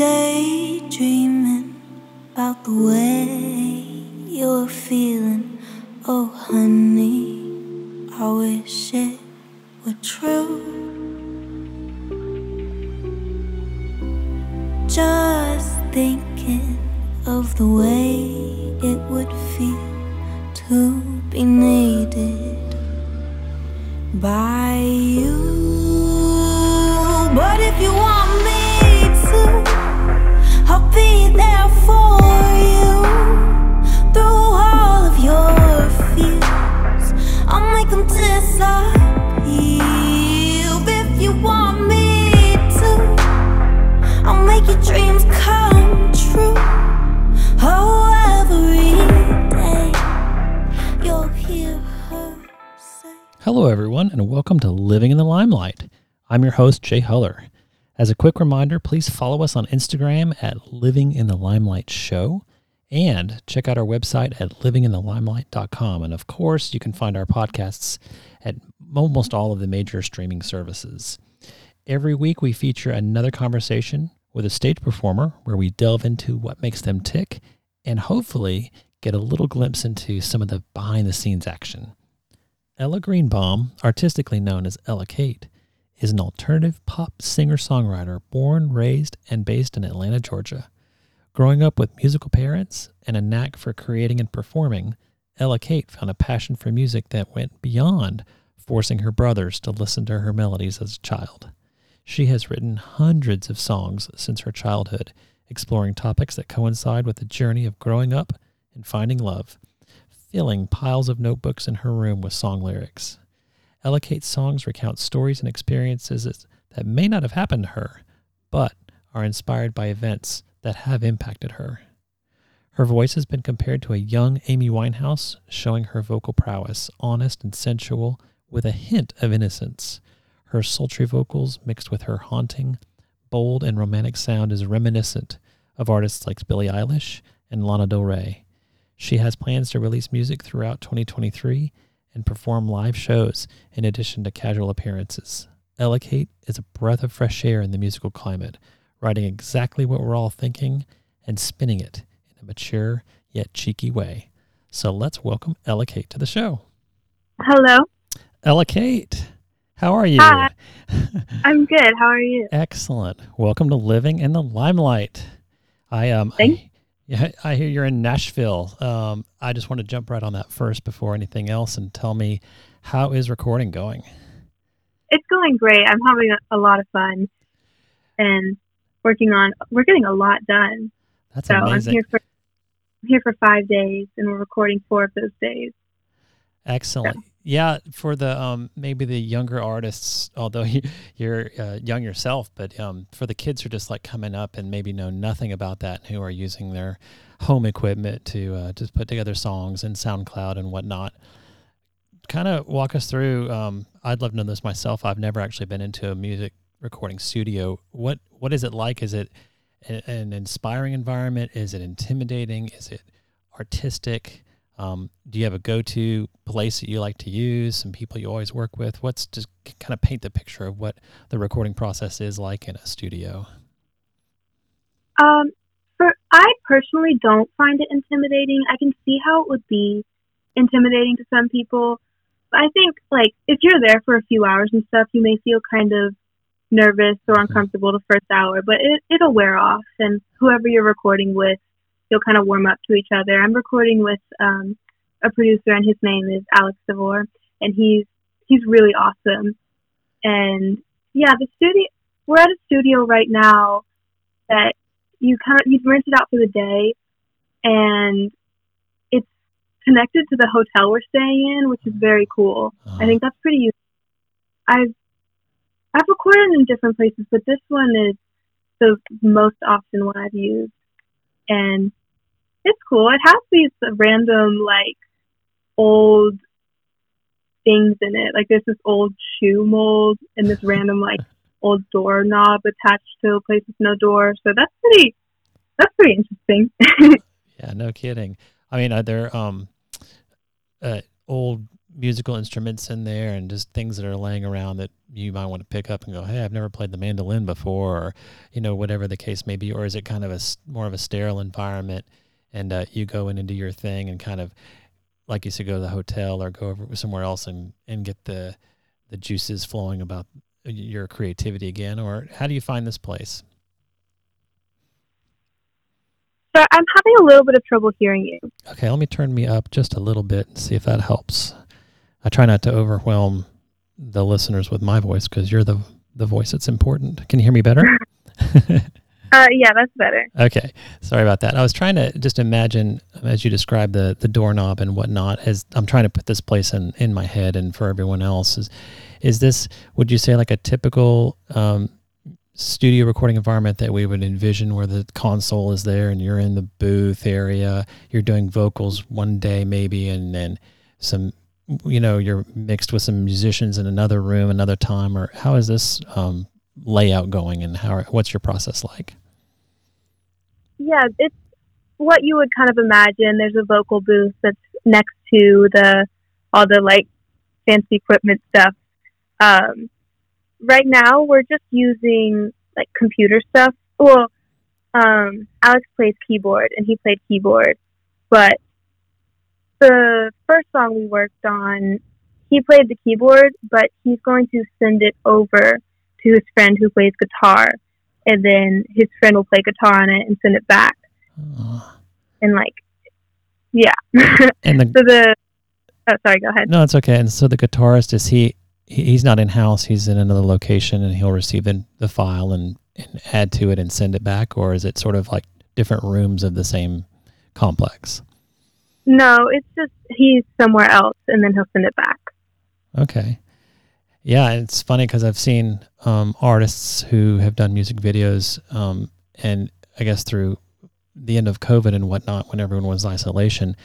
daydreaming about the way you're feeling. Oh, honey, I wish it were true. Just thinking of the way it would feel to be needed by you. But if you want Hello, everyone, and welcome to Living in the Limelight. I'm your host, Jay Huller. As a quick reminder, please follow us on Instagram at Living in the Limelight Show and check out our website at livinginthelimelight.com. And of course, you can find our podcasts at almost all of the major streaming services. Every week, we feature another conversation with a stage performer where we delve into what makes them tick and hopefully get a little glimpse into some of the behind the scenes action. Ella Greenbaum, artistically known as ellakate, is an alternative pop singer songwriter born, raised, and based in Atlanta, Georgia. Growing up with musical parents and a knack for creating and performing, ellakate found a passion for music that went beyond forcing her brothers to listen to her melodies as a child. She has written hundreds of songs since her childhood, exploring topics that coincide with the journey of growing up and finding love, filling piles of notebooks in her room with song lyrics. ellakate's songs recount stories and experiences that may not have happened to her, but are inspired by events that have impacted her. Her voice has been compared to a young Amy Winehouse, showing her vocal prowess, honest and sensual, with a hint of innocence. Her sultry vocals, mixed with her haunting, bold, and romantic sound, is reminiscent of artists like Billie Eilish and Lana Del Rey. She has plans to release music throughout 2023 and perform live shows in addition to casual appearances. ellakate is a breath of fresh air in the musical climate, writing exactly what we're all thinking and spinning it in a mature yet cheeky way. So let's welcome ellakate to the show. Hello. ellakate, how are you? Hi. I'm good. How are you? Excellent. Welcome to Living in the Limelight. I um Thanks. I, yeah, I hear you're in Nashville. Um, I just want to jump right on that first before anything else and tell me how is recording going? It's going great. I'm having a, a lot of fun and working on. We're getting a lot done. That's so amazing. I'm here for I'm here for five days, and we're recording four of those days. Excellent. Yeah, for the um maybe the younger artists, although you, you're uh, young yourself, but um for the kids who are just like coming up and maybe know nothing about that, and who are using their home equipment to uh, just put together songs and SoundCloud and whatnot. Kind of walk us through. Um, I'd love to know this myself. I've never actually been into a music recording studio. What what is it like? Is it an inspiring environment? Is it intimidating? Is it artistic? Um, do you have a go-to place that you like to use? Some people you always work with? What's just kind of paint the picture of what the recording process is like in a studio? Um, for I personally don't find it intimidating. I can see how it would be intimidating to some people. But I think like if you're there for a few hours and stuff, you may feel kind of nervous or Mhm. uncomfortable the first hour, but it it'll wear off. And whoever you're recording with, you'll kind of warm up to each other. I'm recording with um, a producer, and his name is Alex Devore, and he's he's really awesome. And yeah, the studio we're at a studio right now that you kind of you rent it out for the day, and it's connected to the hotel we're staying in, which is very cool. I think that's pretty. useful. I've I've recorded in different places, but this one is the most often one I've used, and it's cool. It has these random like old things in it. Like there's this old shoe mold and this random like old doorknob attached to a place with no door. So that's pretty. That's pretty interesting. Yeah, no kidding. I mean, are there um, uh, old musical instruments in there and just things that are laying around that you might want to pick up and go, hey, I've never played the mandolin before, or you know whatever the case may be, or is it kind of a more of a sterile environment and uh, you go in and do your thing and kind of like you said, go to the hotel or go over somewhere else and and get the the juices flowing about your creativity again, or how do you find this place? So I'm having a little bit of trouble hearing you. Okay, let me turn me up just a little bit and see if that helps. I try not to overwhelm the listeners with my voice because you're the the voice that's important. Can you hear me better? uh, yeah, that's better. Okay, sorry about that. I was trying to just imagine as you described the the doorknob and whatnot. As I'm trying to put this place in in my head and for everyone else is is this would you say like a typical um, studio recording environment that we would envision where the console is there and you're in the booth area you're doing vocals one day maybe and then some you know you're mixed with some musicians in another room another time or how is this um, layout going and how what's your process like yeah it's what you would kind of imagine. There's a vocal booth that's next to the all the like fancy equipment stuff. Um, right now we're just using like computer stuff. Well um, alex plays keyboard and he played keyboard. But the first song we worked on, he played the keyboard, but he's going to send it over to his friend who plays guitar, and then his friend will play guitar on it and send it back. Uh, And like, yeah. and the so the oh, sorry, go ahead. no it's okay and so the guitarist is he he- he's not in house he's in another location and he'll receive the, the file and, and add to it and send it back or is it sort of like different rooms of the same complex No, it's just he's somewhere else, and then he'll send it back. Okay. Yeah, it's funny because I've seen um, artists who have done music videos, um, and I guess through the end of COVID and whatnot, when everyone was in isolation,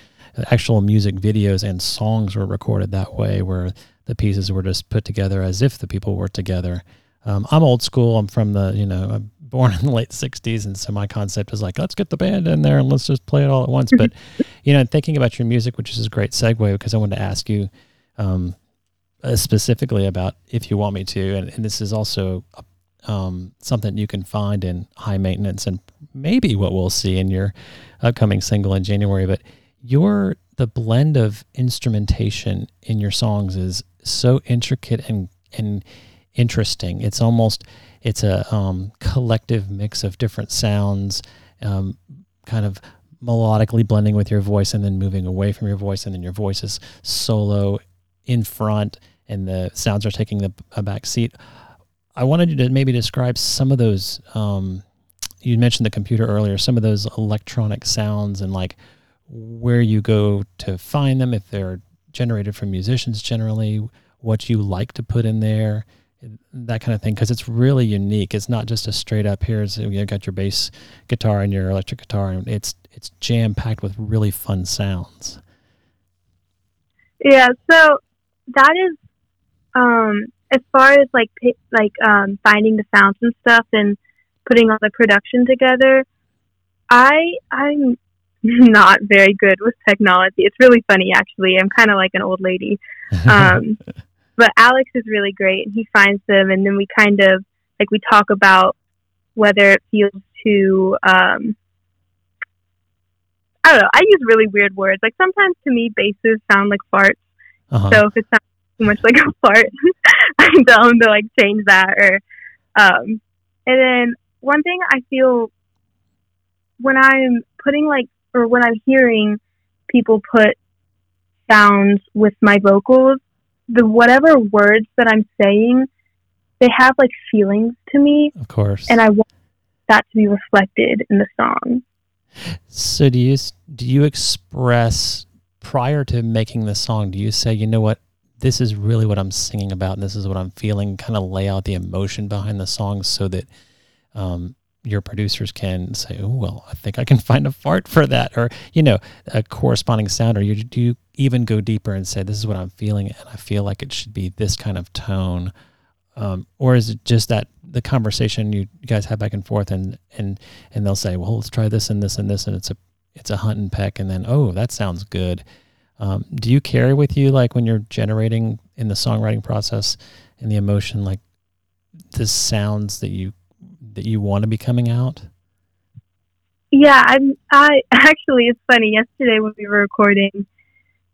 actual music videos and songs were recorded that way, where the pieces were just put together as if the people were together. Um, I'm old school. I'm from the, you know, I'm born in the late 60s. And so my concept is like, let's get the band in there and let's just play it all at once. But, you know, thinking about your music, which is a great segue because I wanted to ask you um, uh, specifically about if you want me to. And, and this is also um, something you can find in high maintenance and maybe what we'll see in your upcoming single in January. But your the blend of instrumentation in your songs is so intricate and and interesting. It's almost it's a um, collective mix of different sounds, um, kind of melodically blending with your voice and then moving away from your voice, and then your voice is solo in front, and the sounds are taking the, a back seat. I wanted you to maybe describe some of those. Um, you mentioned the computer earlier. Some of those electronic sounds and like where you go to find them, if they're generated from musicians generally, what you like to put in there, that kind of thing. Because it's really unique. It's not just a straight up here's you got your bass guitar and your electric guitar, and it's it's jam packed with really fun sounds. Yeah, so that is um as far as like like um finding the sounds and stuff and putting all the production together. I I'm not very good with technology. It's really funny actually. I'm kind of like an old lady. Um but Alex is really great he finds them and then we kind of like we talk about whether it feels too um I don't know. I use really weird words. Like sometimes to me basses sound like farts. uh-huh. So if it sounds too much like a fart, I tell them to like change that or um and then one thing I feel when I'm putting like or when I'm hearing people put sounds with my vocals, the whatever words that I'm saying, they have like feelings to me of course. and I want that to be reflected in the song. So do you do you express prior to making the song? Do you say, you know what, this is really what I'm singing about, and this is what I'm feeling? Kind of lay out the emotion behind the song so that um, your producers can say, oh well, I think I can find a fart for that, or you know, a corresponding sound. Or you do even go deeper and say, this is what I'm feeling, and I feel like it should be this kind of tone. Um, or is it just that the conversation you guys have back and forth and and and they'll say well let's try this and this and this and it's a it's a hunt and peck and then oh that sounds good Um, do you carry with you like when you're generating in the songwriting process and the emotion, like the sounds that you that you want to be coming out? Yeah, I'm. I actually, it's funny. Yesterday when we were recording,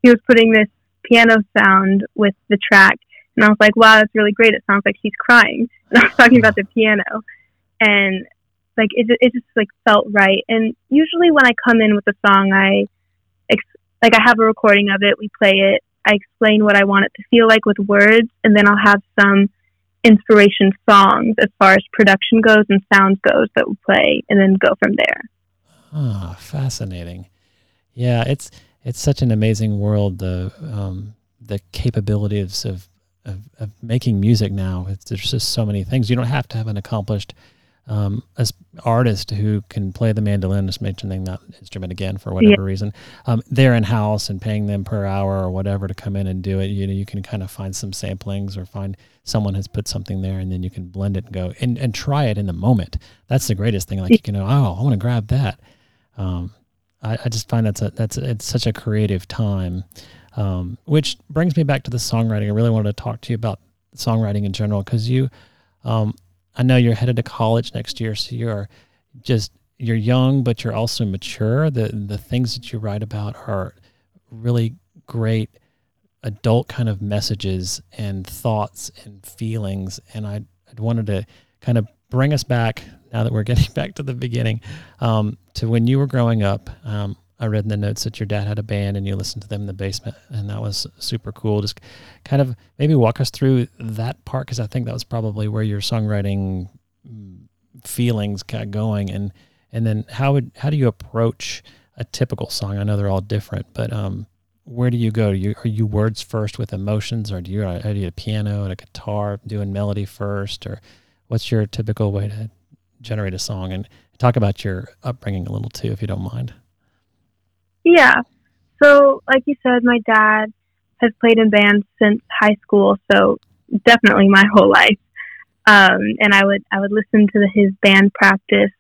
he was putting this piano sound with the track, and I was like, "Wow, that's really great. It sounds like she's crying." And I was talking about the piano, and like it, it just like felt right. And usually when I come in with a song, I like I have a recording of it. We play it. I explain what I want it to feel like with words, and then I'll have some inspiration songs as far as production goes and sound goes that we play, and then go from there. Ah, fascinating. Yeah, it's it's such an amazing world. The um, the capabilities of, of, of making music now. It's, there's just so many things. You don't have to have an accomplished um, as artist who can play the mandolin, just mentioning that instrument again for whatever yeah. reason, um, they're in house and paying them per hour or whatever to come in and do it. You know, you can kind of find some samplings or find someone has put something there and then you can blend it and go and, and try it in the moment. That's the greatest thing. Like you can, oh, I want to grab that. Um, I, I, just find that's a, that's a, it's such a creative time. Um, which brings me back to the songwriting. I really wanted to talk to you about songwriting in general because you, um, I know you're headed to college next year, so you're just you're young, but you're also mature. The the things that you write about are really great adult kind of messages and thoughts and feelings. And I, I wanted to kind of bring us back now that we're getting back to the beginning um, to when you were growing up. Um, I read in the notes that your dad had a band and you listened to them in the basement, and that was super cool. Just kind of maybe walk us through that part because I think that was probably where your songwriting mm, feelings got going, and and then how would how do you approach a typical song? I know they're all different, but um, where do you go? you, are you words first with emotions, or do you are you a piano and a guitar doing melody first, or what's your typical way to generate a song? And talk about your upbringing a little too, if you don't mind. Yeah. So, like you said, my dad has played in bands since high school, so definitely my whole life. Um, and I would I would listen to his band practice,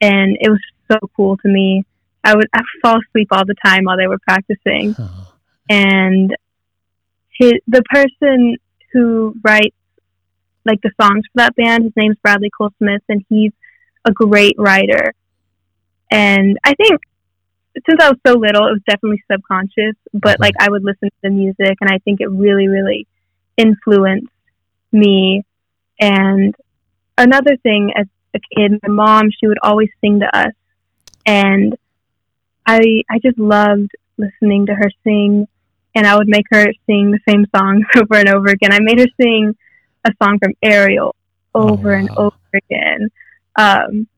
and it was so cool to me. I would I would fall asleep all the time while they were practicing, oh. and his the person who writes like the songs for that band, his name's Bradley Cole Smith, and he's a great writer. And I think since I was so little, it was definitely subconscious, but like I would listen to the music and I think it really, really influenced me. And another thing as a kid, my mom, she would always sing to us. And I, I just loved listening to her sing and I would make her sing the same songs over and over again. I made her sing a song from Ariel over oh, wow. and over again. Um,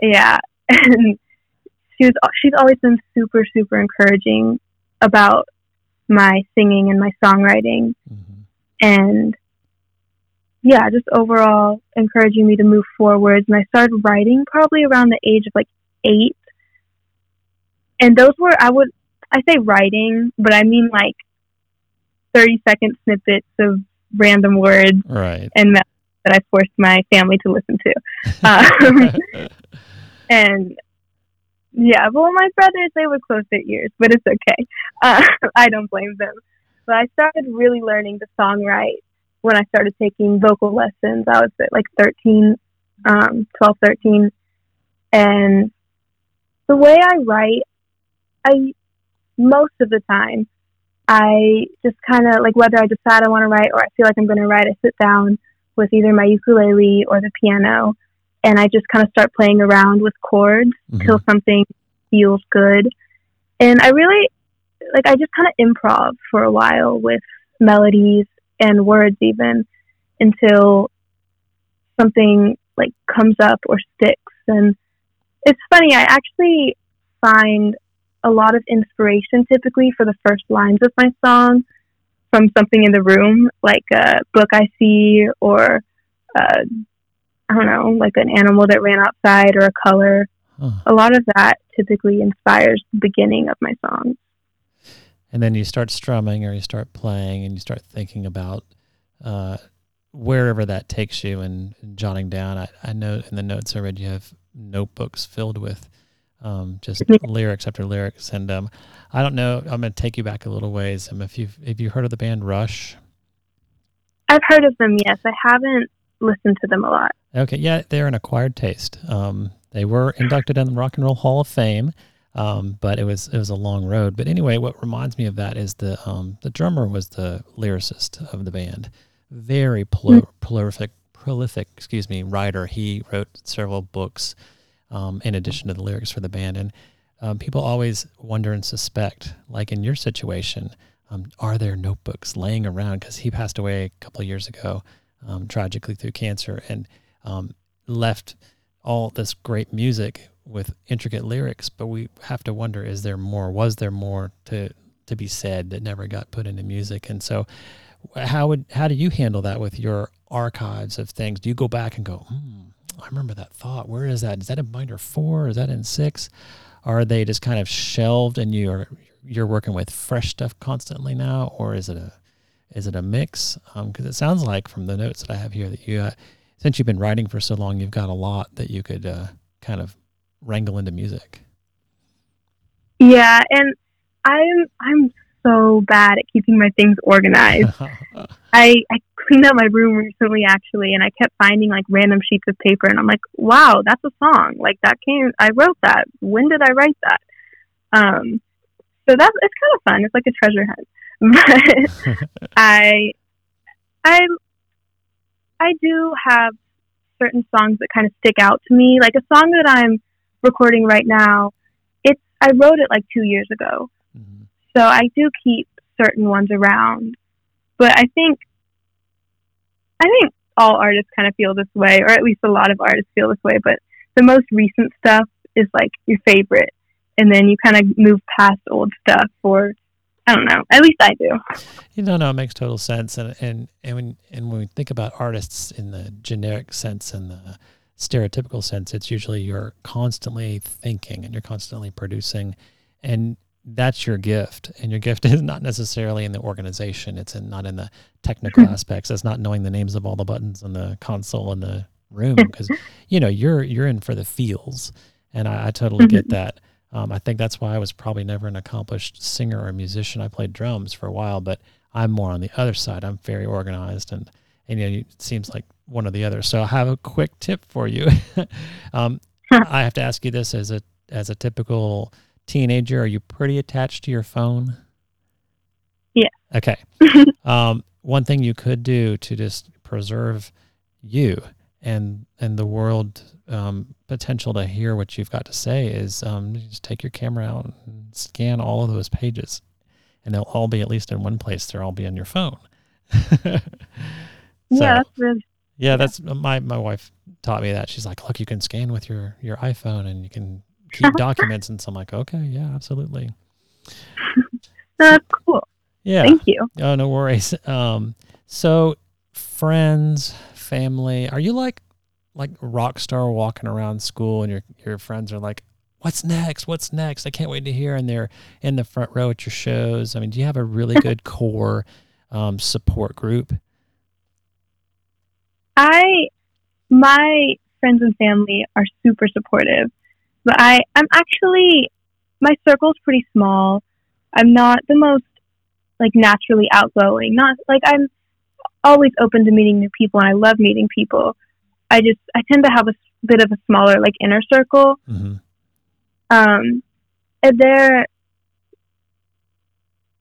yeah. And she was she's always been super super encouraging about my singing and my songwriting. Mm-hmm. and yeah just overall encouraging me to move forwards. And i started writing probably around the age of like eight. And those were i would i say writing but i mean like 30 second snippets of random words right. and that, that i forced my family to listen to. Um, and yeah, well, my brothers, they were close at years, but it's okay. Uh, I don't blame them. But I started really learning to songwrite when I started taking vocal lessons. I was like 13, um, 12, 13. And the way I write, I, most of the time, I just kind of like whether I decide I want to write or I feel like I'm going to write, I sit down with either my ukulele or the piano and I just kind of start playing around with chords mm-hmm. till something feels good. And I really like I just kind of improv for a while with melodies and words even until something like comes up or sticks and it's funny I actually find a lot of inspiration typically for the first lines of my song from something in the room like a book I see or uh, I don't know, like an animal that ran outside or a color. Huh. A lot of that typically inspires the beginning of my songs. And then you start strumming or you start playing and you start thinking about uh, wherever that takes you and, jotting down. I, I know in the notes I read you have notebooks filled with um, just lyrics after lyrics. And um, I don't know. I'm going to take you back a little ways. Um, if you've if you heard of the band Rush, I've heard of them. Yes, I haven't listened to them a lot. Okay, yeah, they're an acquired taste. Um, they were inducted in the Rock and Roll Hall of Fame, um, but it was it was a long road. But anyway, what reminds me of that is the um, the drummer was the lyricist of the band, very prol- prolific prolific excuse me writer. He wrote several books um, in addition to the lyrics for the band, and um, people always wonder and suspect, like in your situation, um, are there notebooks laying around? Because he passed away a couple of years ago, um, tragically through cancer, and um, left all this great music with intricate lyrics. But we have to wonder: is there more? Was there more to to be said that never got put into music? And so, how would how do you handle that with your archives of things? Do you go back and go, hmm, I remember that thought. Where is that? Is that in binder four? Is that in six? Are they just kind of shelved and you're you're working with fresh stuff constantly now, or is it a is it a mix? Because um, it sounds like from the notes that I have here that you, uh, since you've been writing for so long, you've got a lot that you could uh, kind of wrangle into music. Yeah, and I'm I'm so bad at keeping my things organized. I I cleaned out my room recently actually, and I kept finding like random sheets of paper, and I'm like, wow, that's a song. Like that came. I wrote that. When did I write that? Um, so that's it's kind of fun. It's like a treasure hunt. But I, I, I do have certain songs that kind of stick out to me. Like a song that I'm recording right now. It's I wrote it like two years ago, mm-hmm. so I do keep certain ones around. But I think, I think all artists kind of feel this way, or at least a lot of artists feel this way. But the most recent stuff is like your favorite and then you kind of move past old stuff or I don't know. At least I do. You know, no, it makes total sense. And and and when and when we think about artists in the generic sense and the stereotypical sense, it's usually you're constantly thinking and you're constantly producing, and that's your gift. And your gift is not necessarily in the organization. It's in, not in the technical aspects. It's not knowing the names of all the buttons on the console in the room because you know you're you're in for the feels, and I, I totally get that. Um, I think that's why I was probably never an accomplished singer or musician. I played drums for a while, but I'm more on the other side. I'm very organized, and and you know, it seems like one or the other. So I have a quick tip for you. um, I have to ask you this as a as a typical teenager: Are you pretty attached to your phone? Yeah. Okay. um, one thing you could do to just preserve you and and the world um, potential to hear what you've got to say is um, just take your camera out and scan all of those pages, and they'll all be at least in one place. They'll all be on your phone. so, yeah, that's really. Yeah, that's my my wife taught me that. She's like, look, you can scan with your your iPhone and you can keep documents, and so I'm like, okay, yeah, absolutely. that's cool. Yeah. Thank you. Oh, no worries. Um, so friends, family, are you like like rock star walking around school and your your friends are like, "What's next? What's next? I can't wait to hear." And they're in the front row at your shows. I mean, do you have a really good core um, support group? I, my friends and family are super supportive, but I I'm actually my circle's pretty small. I'm not the most like naturally outgoing. Not like I'm always open to meeting new people and I love meeting people. I just I tend to have a bit of a smaller like inner circle. Mm-hmm. Um, and they're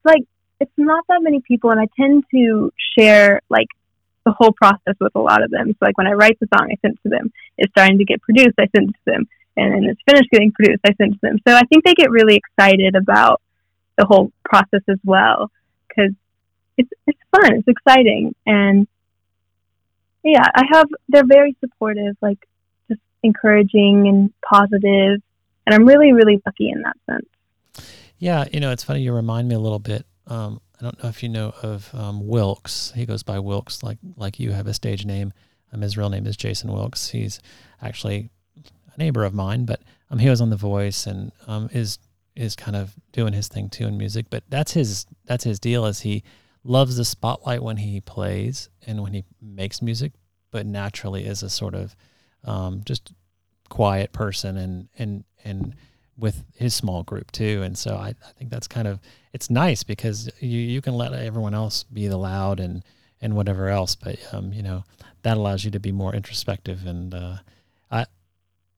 like it's not that many people, and I tend to share like the whole process with a lot of them. So like when I write the song, I send it to them. It's starting to get produced, I send it to them, and then it's finished getting produced, I send it to them. So I think they get really excited about the whole process as well because it's it's fun, it's exciting, and yeah, I have. They're very supportive, like just encouraging and positive, and I'm really, really lucky in that sense. Yeah, you know, it's funny. You remind me a little bit. Um, I don't know if you know of um, Wilkes. He goes by Wilkes, like like you have a stage name. Um, his real name is Jason Wilkes. He's actually a neighbor of mine, but um, he was on The Voice and um, is is kind of doing his thing too in music. But that's his that's his deal. Is he loves the spotlight when he plays and when he makes music, but naturally is a sort of um, just quiet person and and and with his small group too. And so I, I think that's kind of it's nice because you you can let everyone else be the loud and and whatever else, but um, you know that allows you to be more introspective. And uh, I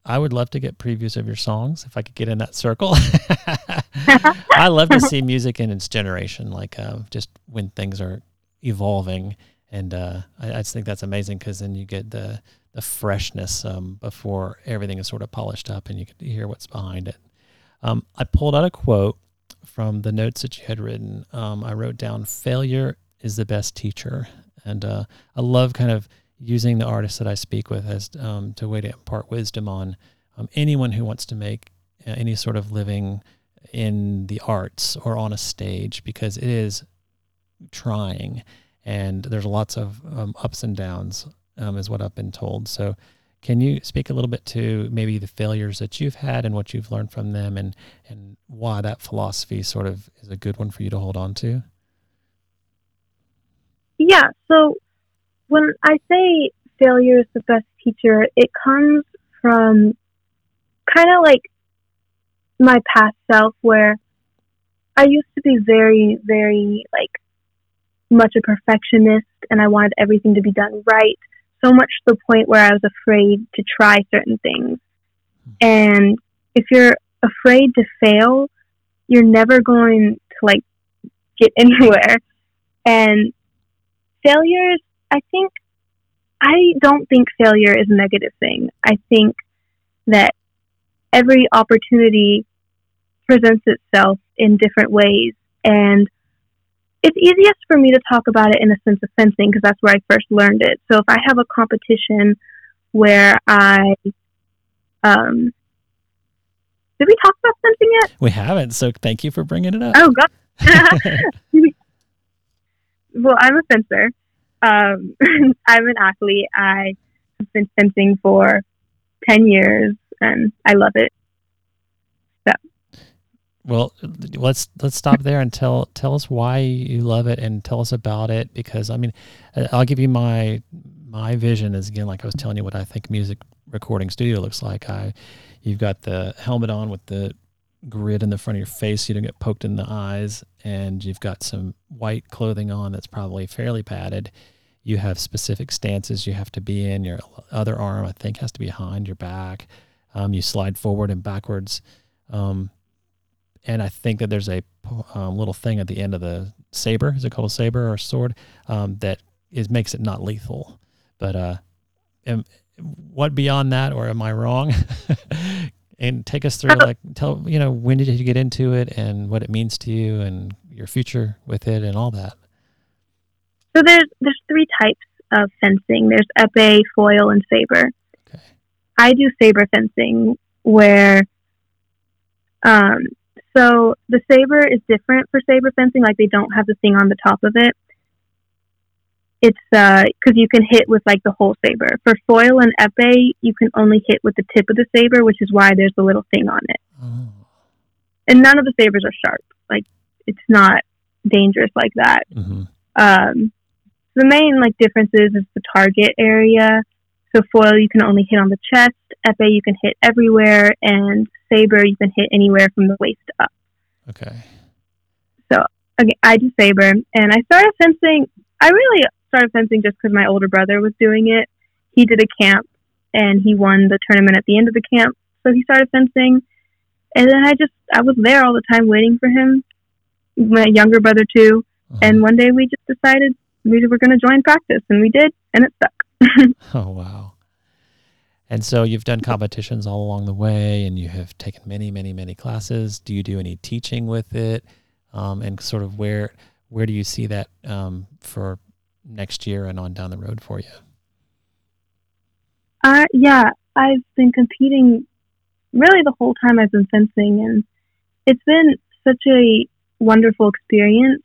I would love to get previews of your songs if I could get in that circle. I love to see music in its generation, like uh, just when things are evolving, and uh, I, I, just think that's amazing because then you get the the freshness um, before everything is sort of polished up, and you can hear what's behind it. Um, I pulled out a quote from the notes that you had written. Um, I wrote down, "Failure is the best teacher," and uh, I love kind of using the artists that I speak with as um, to way to impart wisdom on um, anyone who wants to make uh, any sort of living in the arts or on a stage because it is trying and there's lots of um, ups and downs um, is what I've been told. So can you speak a little bit to maybe the failures that you've had and what you've learned from them and, and why that philosophy sort of is a good one for you to hold on to? Yeah. So when I say failure is the best teacher, it comes from kind of like my past self where I used to be very, very like much a perfectionist and I wanted everything to be done right. So much to the point where I was afraid to try certain things. And if you're afraid to fail, you're never going to like get anywhere. And failures I think I don't think failure is a negative thing. I think that every opportunity presents itself in different ways and it's easiest for me to talk about it in a sense of fencing because that's where I first learned it. So if I have a competition where I um did we talk about fencing yet? We haven't, so thank you for bringing it up. Oh god. well, I'm a fencer. Um, I'm an athlete. I have been fencing for 10 years and I love it. So. Well, let's let's stop there and tell tell us why you love it and tell us about it because I mean, I'll give you my my vision is again like I was telling you what I think music recording studio looks like. I you've got the helmet on with the grid in the front of your face so you don't get poked in the eyes and you've got some white clothing on that's probably fairly padded. You have specific stances you have to be in. Your other arm i think has to be behind your back. Um, you slide forward and backwards. Um, and i think that there's a um, little thing at the end of the saber. Is it called a saber or a sword? Um, that is makes it not lethal. But uh, am, what beyond that or am i wrong and take us through like tell you know when did you get into it and what it means to you and your future with it and all that? So there's there's three types of fencing. There's epee foil and saber. Okay. i do saber fencing where um so the saber is different for saber fencing like they don't have the thing on the top of it it's uh because you can hit with like the whole saber. For foil and epee, you can only hit with the tip of the saber, which is why there's a little thing on it. Oh. And none of the sabers are sharp. Like it's not dangerous like that. Mm-hmm. Um, the main like differences is the target area. So foil you can only hit on the chest. Epee you can hit everywhere, and saber you can hit anywhere from the waist up. Okay. So okay, I do saber, and I started fencing. I really started fencing just because my older brother was doing it. He did a camp and he won the tournament at the end of the camp. So he started fencing. And then I just, I was there all the time waiting for him, my younger brother too. Uh-huh. And one day we just decided we were going to join practice and we did, and it stuck. oh, wow. And so you've done competitions all along the way and you have taken many, many, many classes. Do you do any teaching with it? Um, and sort of where, where do you see that um, for next year and on down the road for you? Uh, yeah, I've been competing really the whole time I've been fencing, and it's been such a wonderful experience.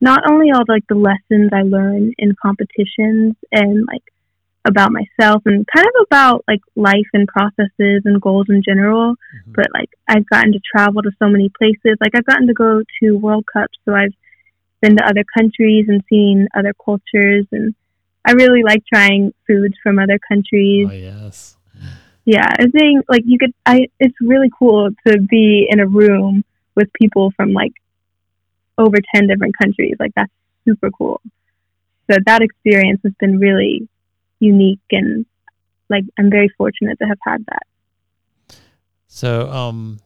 Not only all like the lessons I learn in competitions and like about myself and kind of about like life and processes and goals in general, mm-hmm. but like I've gotten to travel to so many places. Like I've gotten to go to World Cups, so I've been to other countries and seen other cultures and I really like trying foods from other countries. Oh yes. Yeah, I think like you could. I it's really cool to be in a room with people from like over ten different countries. Like that's super cool. So that experience has been really unique and like I'm very fortunate to have had that. So, um,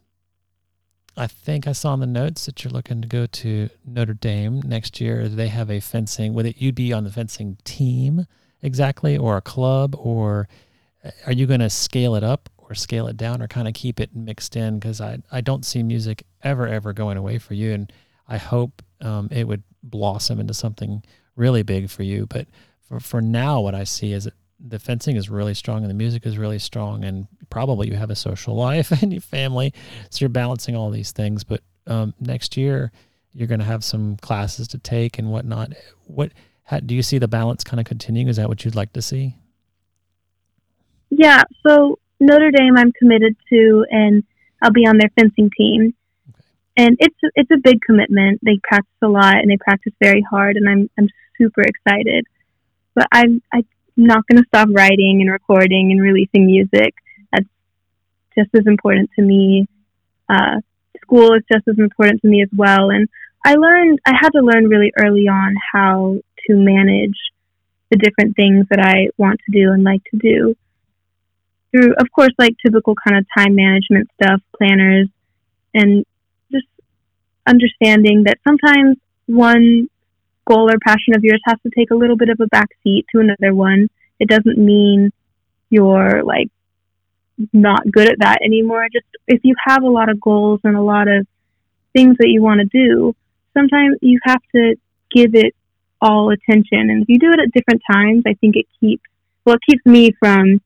I think I saw in the notes that you're looking to go to Notre Dame next year. They have a fencing. Would it you'd be on the fencing team exactly, or a club, or uh, are you going to scale it up or scale it down, or kind of keep it mixed in? Because I I don't see music ever ever going away for you, and I hope um, it would blossom into something really big for you. But for for now, what I see is that the fencing is really strong and the music is really strong and probably you have a social life and your family so you're balancing all these things. But um, next year you're going to have some classes to take and whatnot. What how, do you see the balance kind of continuing is that what you'd like to see? Yeah so notre dame i'm committed to and i'll be on their fencing team. Okay. and it's it's a big commitment. They practice a lot and they practice very hard and i'm i'm super excited. But i'm i not going to stop writing and recording and releasing music. That's just as important to me. Uh, school is just as important to me as well. And I learned, I had to learn really early on how to manage the different things that I want to do and like to do through, of course, like typical kind of time management stuff, planners, and just understanding that sometimes one goal or passion of yours has to take a little bit of a backseat to another one. It doesn't mean you're like not good at that anymore. Just if you have a lot of goals and a lot of things that you want to do, sometimes you have to give it all attention. And if you do it at different times, I think it keeps, well, it keeps me from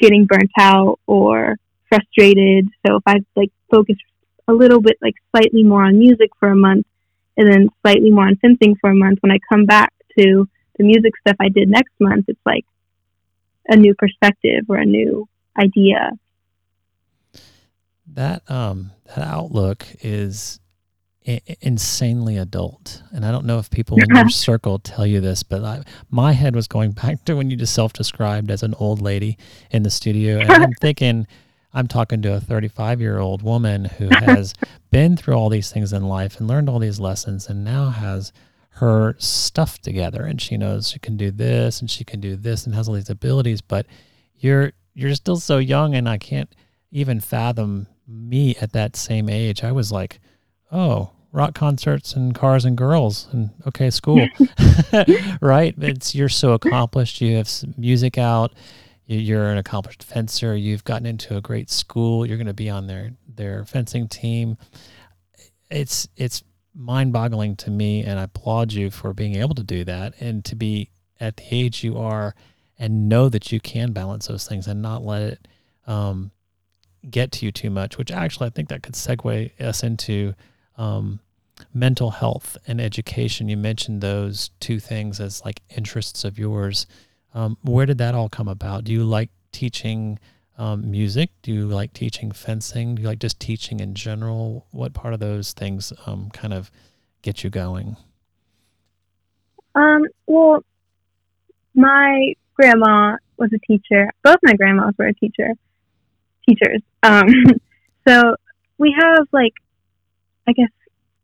getting burnt out or frustrated. So if I like focus a little bit, like slightly more on music for a month, and then slightly more on fencing for a month. When I come back to the music stuff I did next month, it's like a new perspective or a new idea. That um that outlook is I- insanely adult, and I don't know if people in your circle tell you this, but I, my head was going back to when you just self-described as an old lady in the studio, and I'm thinking I'm talking to a 35 year old woman who has been through all these things in life and learned all these lessons and now has her stuff together. And she knows she can do this and she can do this and has all these abilities but you're you're still so young and I can't even fathom me at that same age. I was like oh rock concerts and cars and girls and okay school. Right? It's you're so accomplished. You have music out you're an accomplished fencer. You've gotten into a great school. You're going to be on their their fencing team. It's it's mind-boggling to me, and I applaud you for being able to do that and to be at the age you are, and know that you can balance those things and not let it um, get to you too much. Which actually, I think that could segue us into um, mental health and education. You mentioned those two things as like interests of yours um, where did that all come about? Do you like teaching um, music? Do you like teaching fencing? Do you like just teaching in general? What part of those things um, kind of get you going? Um, well, my grandma was a teacher. Both my grandmas were a teacher, teachers. Um, so we have like, I guess,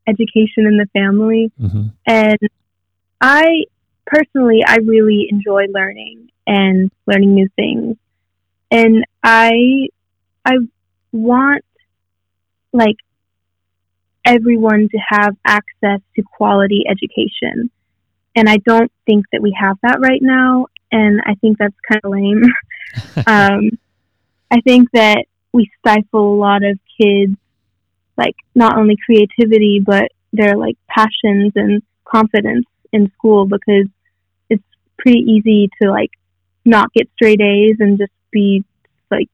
education in the family, mm-hmm. and I personally, I really enjoy learning and learning new things. And I, I want like everyone to have access to quality education. And I don't think that we have that right now. And I think that's kind of lame. um, I think that we stifle a lot of kids, like not only creativity, but their like passions and confidence in school because pretty easy to like not get straight A's and just be like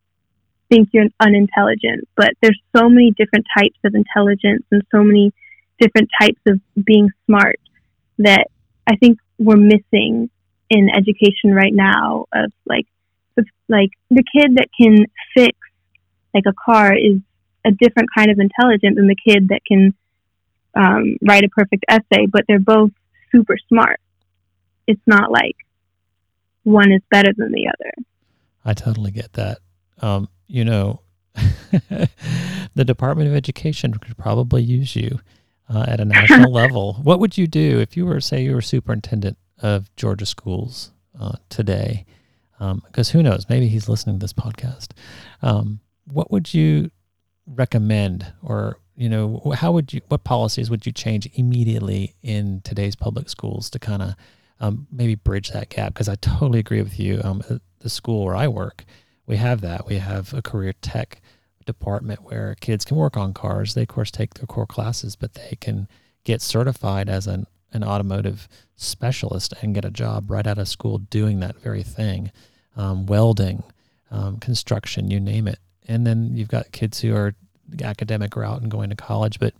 think you're unintelligent. But there's so many different types of intelligence and so many different types of being smart that I think we're missing in education right now of like like the kid that can fix like a car is a different kind of intelligent than the kid that can um, write a perfect essay, but they're both super smart. It's not like one is better than the other. I totally get that. um, you know, the Department of Education could probably use you uh, at a national level. What would you do if you were, say, you were superintendent of Georgia schools uh, today? Because um, who knows, maybe he's listening to this podcast. Um, what would you recommend, or you know, how would you, what policies would you change immediately in today's public schools to kind of um, maybe bridge that gap? Because I totally agree with you. Um, the school where I work, we have that. We have a career tech department where kids can work on cars. They, of course, take their core classes, but they can get certified as an, an automotive specialist and get a job right out of school doing that very thing um, welding, um, construction, you name it. And then you've got kids who are academic route and going to college. But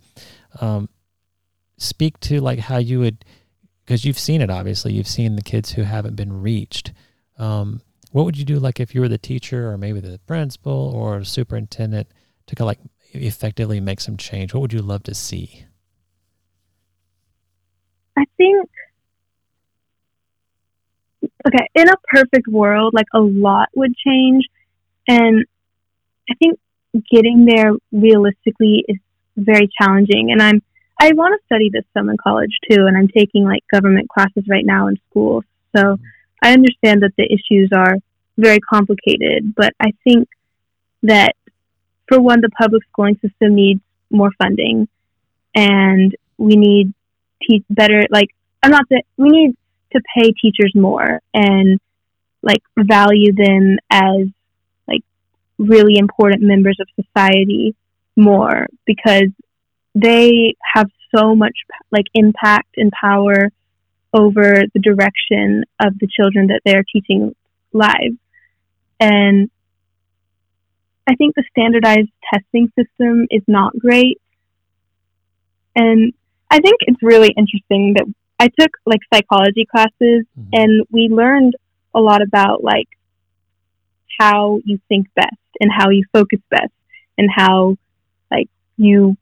um, speak to like how you would, because you've seen it obviously, you've seen the kids who haven't been reached. Um, what would you do like if you were the teacher or maybe the principal or superintendent to kind of like effectively make some change? What would you love to see? I think okay, in a perfect world, like a lot would change. And I think getting there realistically is very challenging. And I'm, I want to study this some in college too. And I'm taking like government classes right now in school. So mm-hmm. I understand that the issues are very complicated, but I think that for one, the public schooling system needs more funding and we need te- better, like, I'm not that we need to pay teachers more and like value them as like really important members of society more because they have so much like impact and power over the direction of the children that they're teaching live and I think the standardized testing system is not great. And I think it's really interesting that I took like psychology classes mm-hmm. and we learned a lot about like how you think best and how you focus best and how like you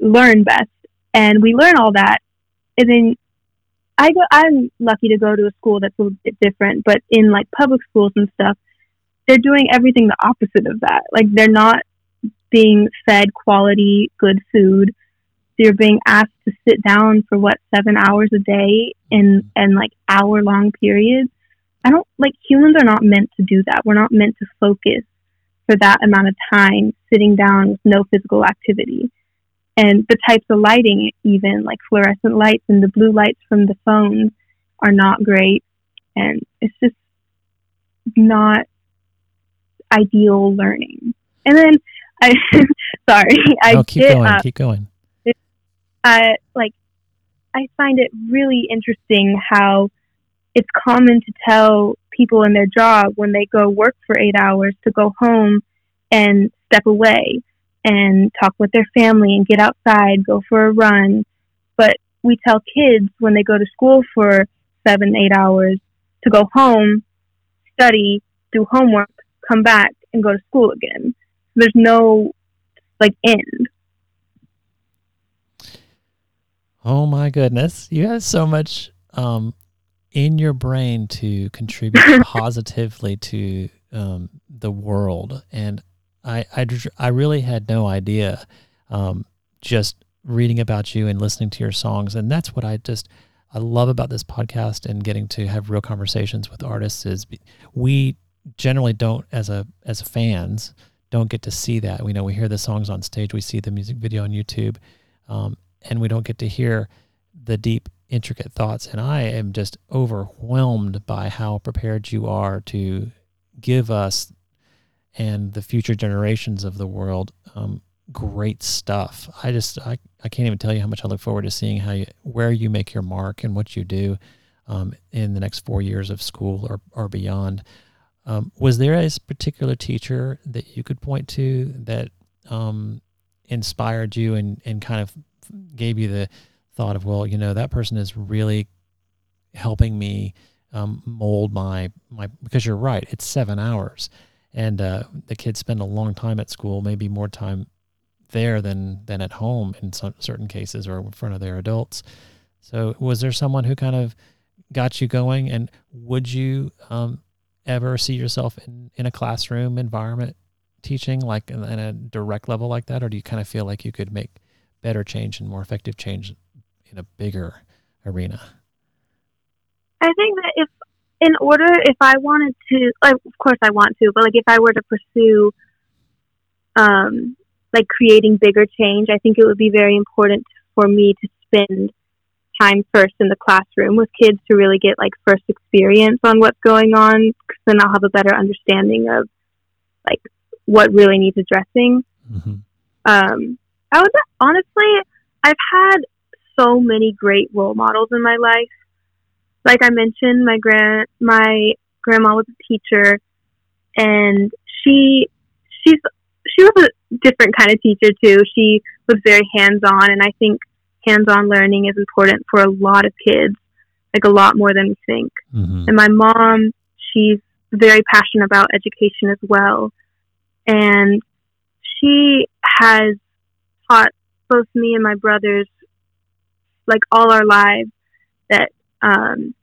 learn best. And we learn all that. And then I go I'm lucky to go to a school that's a little bit different, but in like public schools and stuff, they're doing everything the opposite of that. Like they're not being fed quality good food you're being asked to sit down for what seven hours a day in and like hour long periods i don't like humans are not meant to do that we're not meant to focus for that amount of time sitting down with no physical activity and the types of lighting even like fluorescent lights and the blue lights from the phones are not great. And it's just not ideal learning. And then i sorry i oh, keep going uh, keep going. uh, like I find it really interesting how it's common to tell people in their job when they go work for eight hours to go home and step away and talk with their family and get outside, go for a run. But we tell kids when they go to school for seven, eight hours to go home, study, do homework, come back, and go to school again. There's no like end. Oh my goodness. You have so much um, in your brain to contribute positively to um, the world. And I, I, I really had no idea um, just reading about you and listening to your songs. And that's what I just, I love about this podcast and getting to have real conversations with artists is we generally don't as a, as fans, don't get to see that. We know we hear the songs on stage, we see the music video on YouTube. Um, and we don't get to hear the deep, intricate thoughts. And I am just overwhelmed by how prepared you are to give us and the future generations of the world um, great stuff. I just I, I can't even tell you how much I look forward to seeing how you where you make your mark and what you do um, in the next four years of school or or beyond. Um, was there a particular teacher that you could point to that um, inspired you and, and kind of gave you the thought of, well, you know, that person is really helping me um, mold my my because you're right, it's seven hours, and uh, the kids spend a long time at school, maybe more time there than than at home in some certain cases or in front of their adults. So, was there someone who kind of got you going, and would you um, ever see yourself in in a classroom environment teaching, like in, in a direct level like that, or do you kind of feel like you could make better change and more effective change in a bigger arena? I think that if, in order, if I wanted to, like, of course I want to, but like if I were to pursue, um, like creating bigger change, I think it would be very important for me to spend time first in the classroom with kids to really get like first experience on what's going on, because then I'll have a better understanding of like what really needs addressing. Mm-hmm. Um, I would honestly, I've had so many great role models in my life. Like I mentioned, my grand my grandma was a teacher, and she she's she was a different kind of teacher too. She was very hands on, and I think hands on learning is important for a lot of kids, like a lot more than we think. Mm-hmm. And my mom, she's very passionate about education as well, and she has taught both me and my brothers, like all our lives, that um,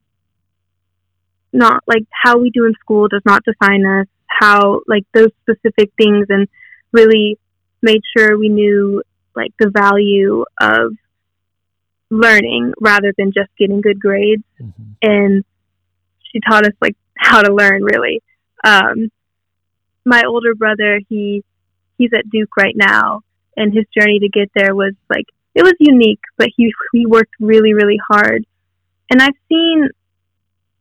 not like how we do in school does not define us. How like those specific things, and really made sure we knew like the value of learning rather than just getting good grades. Mm-hmm. And she taught us like how to learn really. Um, my older brother, he he's at Duke right now, and his journey to get there was like it was unique, but he he worked really really hard. And I've seen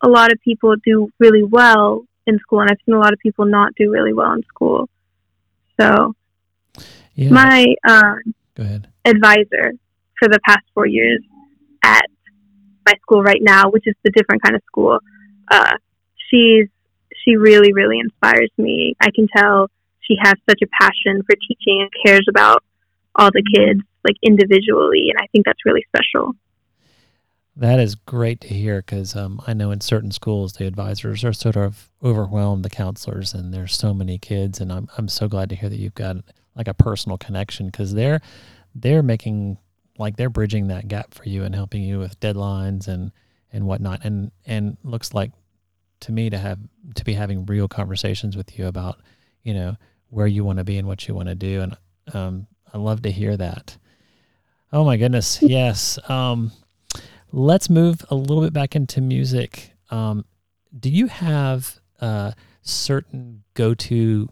a lot of people do really well in school, and I've seen a lot of people not do really well in school. So Yeah. my uh, Go ahead. advisor for the past four years at my school right now, which is the different kind of school. Uh, she's she really really inspires me. I can tell she has such a passion for teaching and cares about all the kids like individually, and I think that's really special. That is great to hear because um, I know in certain schools the advisors are sort of overwhelmed, the counselors, and there's so many kids. And I'm I'm so glad to hear that you've got like a personal connection because they're they're making like they're bridging that gap for you and helping you with deadlines and and whatnot. And and looks like to me to have to be having real conversations with you about you know where you want to be and what you want to do. And um, I love to hear that. Oh my goodness, yes. Um, let's move a little bit back into music. Um, do you have uh, certain go-to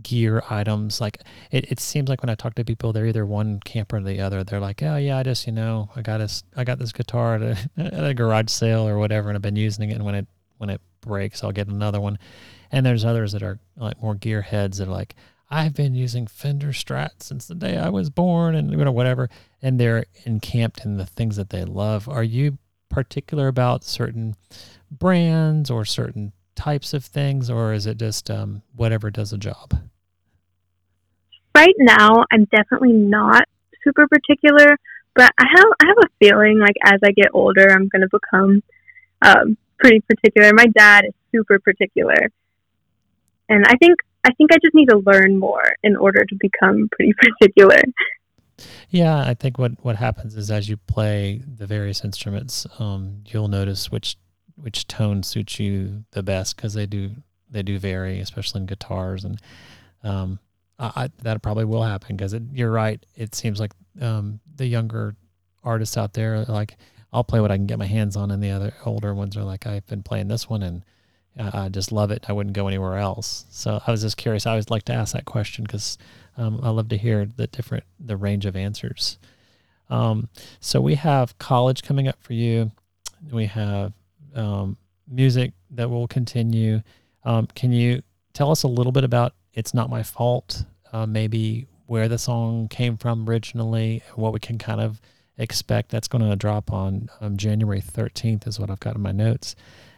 gear items? Like it, it seems like when I talk to people, they're either one camp or the other. They're like, oh yeah, I just you know I got this I got this guitar at a, at a garage sale or whatever, and I've been using it. And when it when it breaks, I'll get another one. And there's others that are like more gear heads that are like, I've been using Fender Strat since the day I was born, and you know whatever. And they're encamped in the things that they love. Are you particular about certain brands or certain types of things, or is it just um, whatever does a job? Right now, I'm definitely not super particular, but I have I have a feeling like as I get older, I'm going to become um, pretty particular. My dad is super particular, and I think I think I just need to learn more in order to become pretty particular. Yeah, I think what what happens is as you play the various instruments, um, you'll notice which which tone suits you the best because they do they do vary, especially in guitars, and um, I, I, that probably will happen because you're right. It seems like um, the younger artists out there like I'll play what I can get my hands on, and the other older ones are like I've been playing this one and I just love it. I wouldn't go anywhere else. So I was just curious. I always like to ask that question because um, I love to hear the different the range of answers. Um, so we have college coming up for you. We have um, music that will continue. Um, can you tell us a little bit about "It's Not My Fault"? Uh, maybe where the song came from originally, what we can kind of expect. That's going to drop on um, January thirteenth, is what I've got in my notes.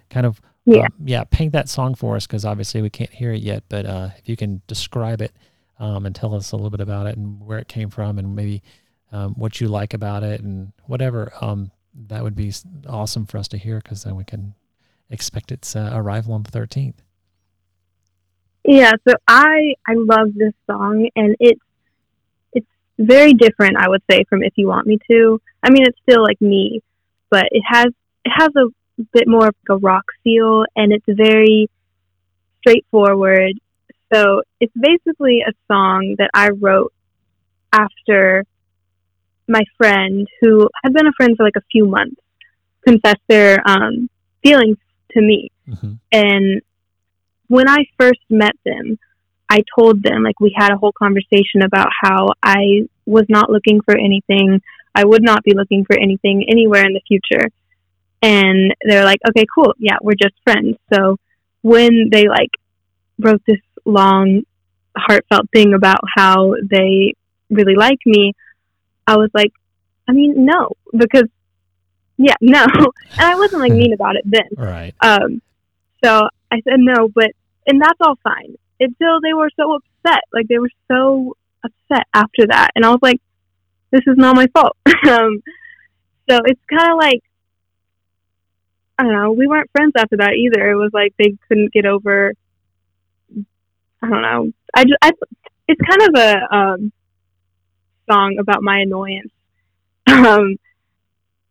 Kind of Yeah. um, yeah, paint that song for us because obviously we can't hear it yet. But uh, if you can describe it um, and tell us a little bit about it and where it came from and maybe um, what you like about it and whatever, um, that would be awesome for us to hear because then we can expect its uh, arrival on the 13th. Yeah, so I I love this song, and it's it's very different. I would say from If You Want Me to. I mean, it's still like me, but it has it has a bit more of a rock feel, and it's very straightforward, So it's basically a song that I wrote after my friend, who had been a friend for like a few months, confessed their um, feelings to me. hmm And when I first met them, I told them, like, we had a whole conversation about how I was not looking for anything. I would not be looking for anything anywhere in the future. And they're like, okay, cool. Yeah, we're just friends. So when they, like, wrote this long, heartfelt thing about how they really like me, I was like, I mean, no, because, yeah, no. And I wasn't, like, mean about it then. Right. Um, so I said no, but and that's all fine until they were so upset. Like they were so upset after that, and I was like, "This is not my fault." um, so it's kind of like I don't know. We weren't friends after that either. It was like they couldn't get over. I don't know. I just I, it's kind of a um, song about my annoyance. Um,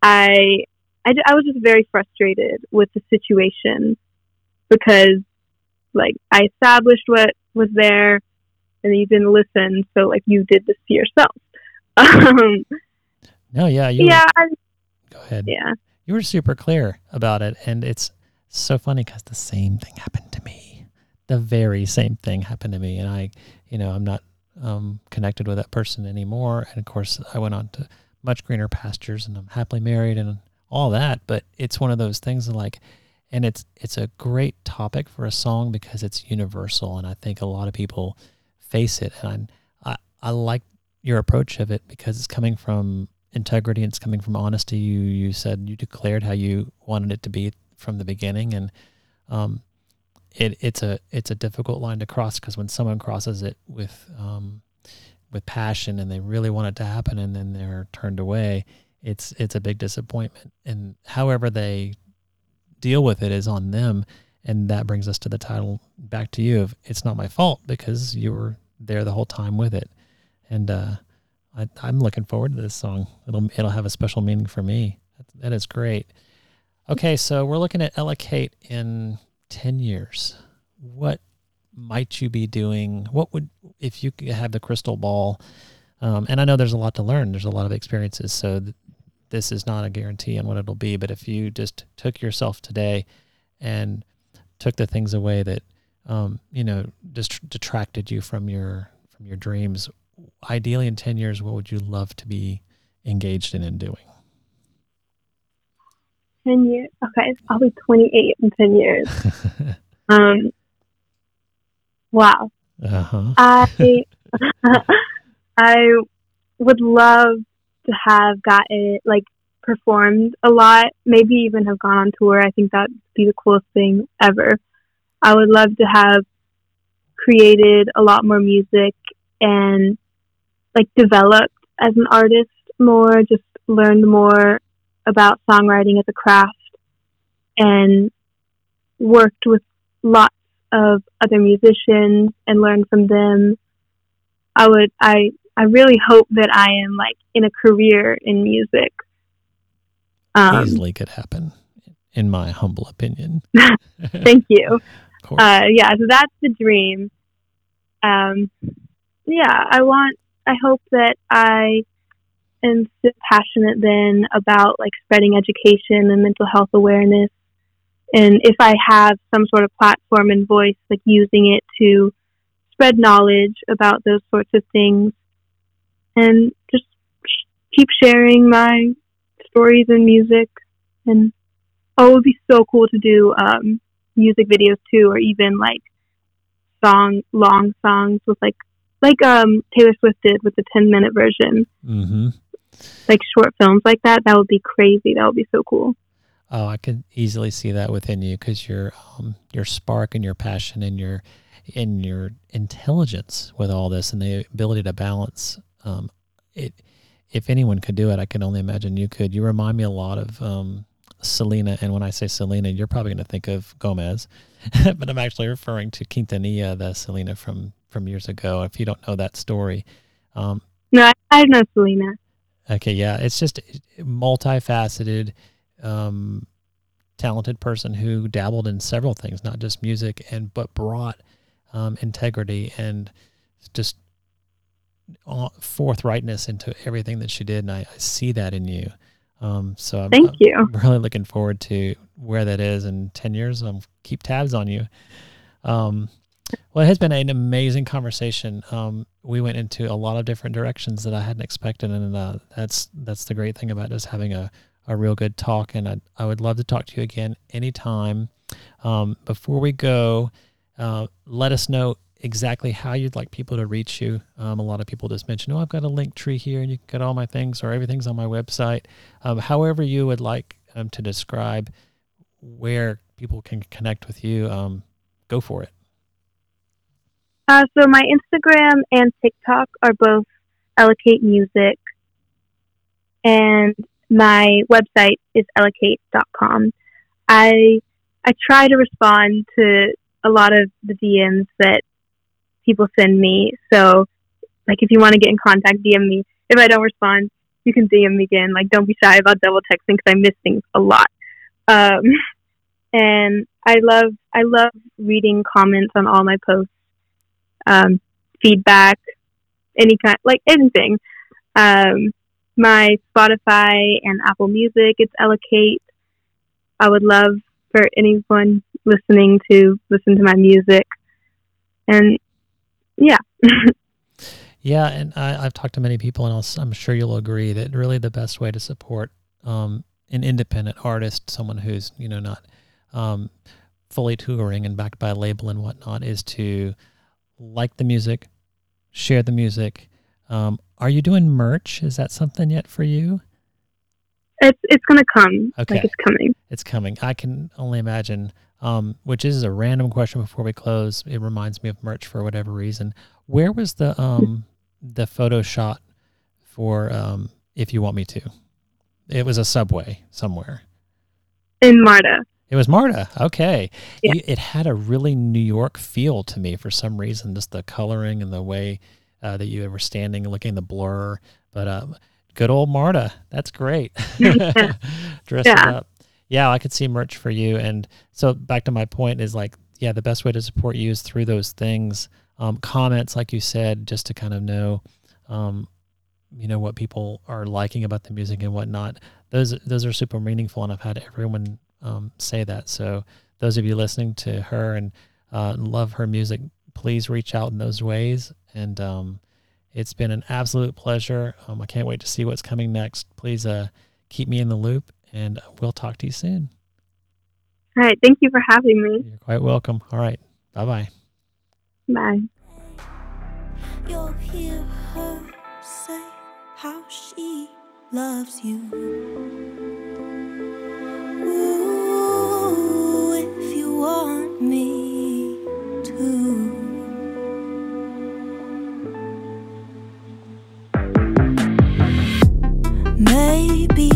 I, I I was just very frustrated with the situation because like I established what was there and you didn't listen, so like you did this to yourself. Um, No, yeah, you yeah, were, I- go ahead. yeah, You were super clear about it, and it's so funny because the same thing happened to me. The very same thing happened to me, and I, you know, I'm not um, connected with that person anymore. And of course, I went on to much greener pastures, and I'm happily married and all that. But it's one of those things like, and it's it's a great topic for a song because it's universal, and I think a lot of people face it. And I I, I like your approach of it because it's coming from integrity and it's coming from honesty. You you said you declared how you wanted it to be from the beginning, and um, it it's a it's a difficult line to cross because when someone crosses it with um, with passion and they really want it to happen, and then they're turned away, it's it's a big disappointment. And however they deal with it is on them, and that brings us to the title back to you of it's not my fault because you were there the whole time with it, and uh, I, I'm looking forward to this song. It'll it'll have a special meaning for me. That, that is great. Okay, so we're looking at ellakate in ten years. What might you be doing? What would if you have the crystal ball? Um, and I know there's a lot to learn. There's a lot of experiences, so th- this is not a guarantee on what it'll be. But if you just took yourself today and took the things away that um, you know just detracted you from your from your dreams, ideally in 10 years, what would you love to be engaged in and doing? ten years. Okay, I'll be twenty eight in ten years. Um, wow. uh-huh. I I would love to have gotten like performed a lot, maybe even have gone on tour. I think that'd be the coolest thing ever. I would love to have created a lot more music and like developed as an artist more, just learned more about songwriting as a craft and worked with lots of other musicians and learned from them. I would I I really hope that I am like in a career in music. Um, Easily could happen, in my humble opinion. thank you. Uh, yeah, so that's the dream. Um, yeah, I want. I hope that I am so passionate then about like spreading education and mental health awareness, and if I have some sort of platform and voice, like using it to spread knowledge about those sorts of things, and just keep sharing my stories and music. And oh, it would be so cool to do um, music videos too, or even like song long songs with like like um Taylor Swift did with the ten minute version, mm-hmm. like short films like that. That would be crazy. That would be so cool. Oh, I could easily see that within you because your um, your spark and your passion and your and your intelligence with all this and the ability to balance um, it. If anyone could do it, I can only imagine you could. You remind me a lot of um, Selena, and when I say Selena, you're probably going to think of Gomez, but I'm actually referring to Quintanilla, the Selena from from years ago. If you don't know that story, um, No, I, know Selena. Okay, yeah, it's just multifaceted, um, talented person who dabbled in several things, not just music, and but brought um, integrity and just uh, forthrightness into everything that she did, and I, I see that in you. Um, so I'm, Thank I'm you. really looking forward to where that is in 10 years. I'll keep tabs on you. Um, well, it has been an amazing conversation. Um, we went into a lot of different directions that I hadn't expected, and uh, that's that's the great thing about just having a, a real good talk. And I, I would love to talk to you again anytime. Um, before we go, uh, let us know exactly how you'd like people to reach you. Um, a lot of people just mention, "Oh, I've got a Linktree here, and you can get all my things, or everything's on my website." Um, however, you would like um, to describe where people can connect with you, um, go for it. Uh, so my Instagram and TikTok are both ellakate Music, and my website is ellakate.com. I I try to respond to a lot of the DMs that people send me. So, like, if you want to get in contact, DM me. If I don't respond, you can DM me again. Like, don't be shy about double texting because I miss things a lot. Um, and I love I love reading comments on all my posts, um, feedback, any kind like anything. Um, my Spotify and Apple Music, it's ellakate. I would love for anyone listening to listen to my music, and yeah. Yeah, and I, I've talked to many people, and I'll, I'm sure you'll agree that really the best way to support um, an independent artist, someone who's you know not um, fully touring and backed by a label and whatnot, is to like the music, share the music. Um, are you doing merch? Is that something yet for you? It's it's gonna come. Okay. Like it's coming. It's coming. I can only imagine. Um, which is a random question before we close. It reminds me of merch for whatever reason. Where was the um the photo shot for um if you want me to? It was a subway somewhere. In Marta. It was Marta. Okay. Yeah. You, it had a really New York feel to me for some reason, just the coloring and the way uh, that you were standing, looking the blur. But um, good old Marta. That's great. Dress Yeah. up. Yeah, I could see merch for you. And so back to my point is like, yeah, the best way to support you is through those things. Um, comments, like you said, just to kind of know, um, you know, what people are liking about the music and whatnot. Those those are super meaningful, and I've had everyone um, say that. So those of you listening to her and uh, love her music, please reach out in those ways. And um, it's been an absolute pleasure. Um, I can't wait to see what's coming next. Please uh, keep me in the loop, and we'll talk to you soon. All right. Thank you for having me. You're quite welcome. All right. Bye bye. Bye. You'll hear her say how she loves you. Want me to. Maybe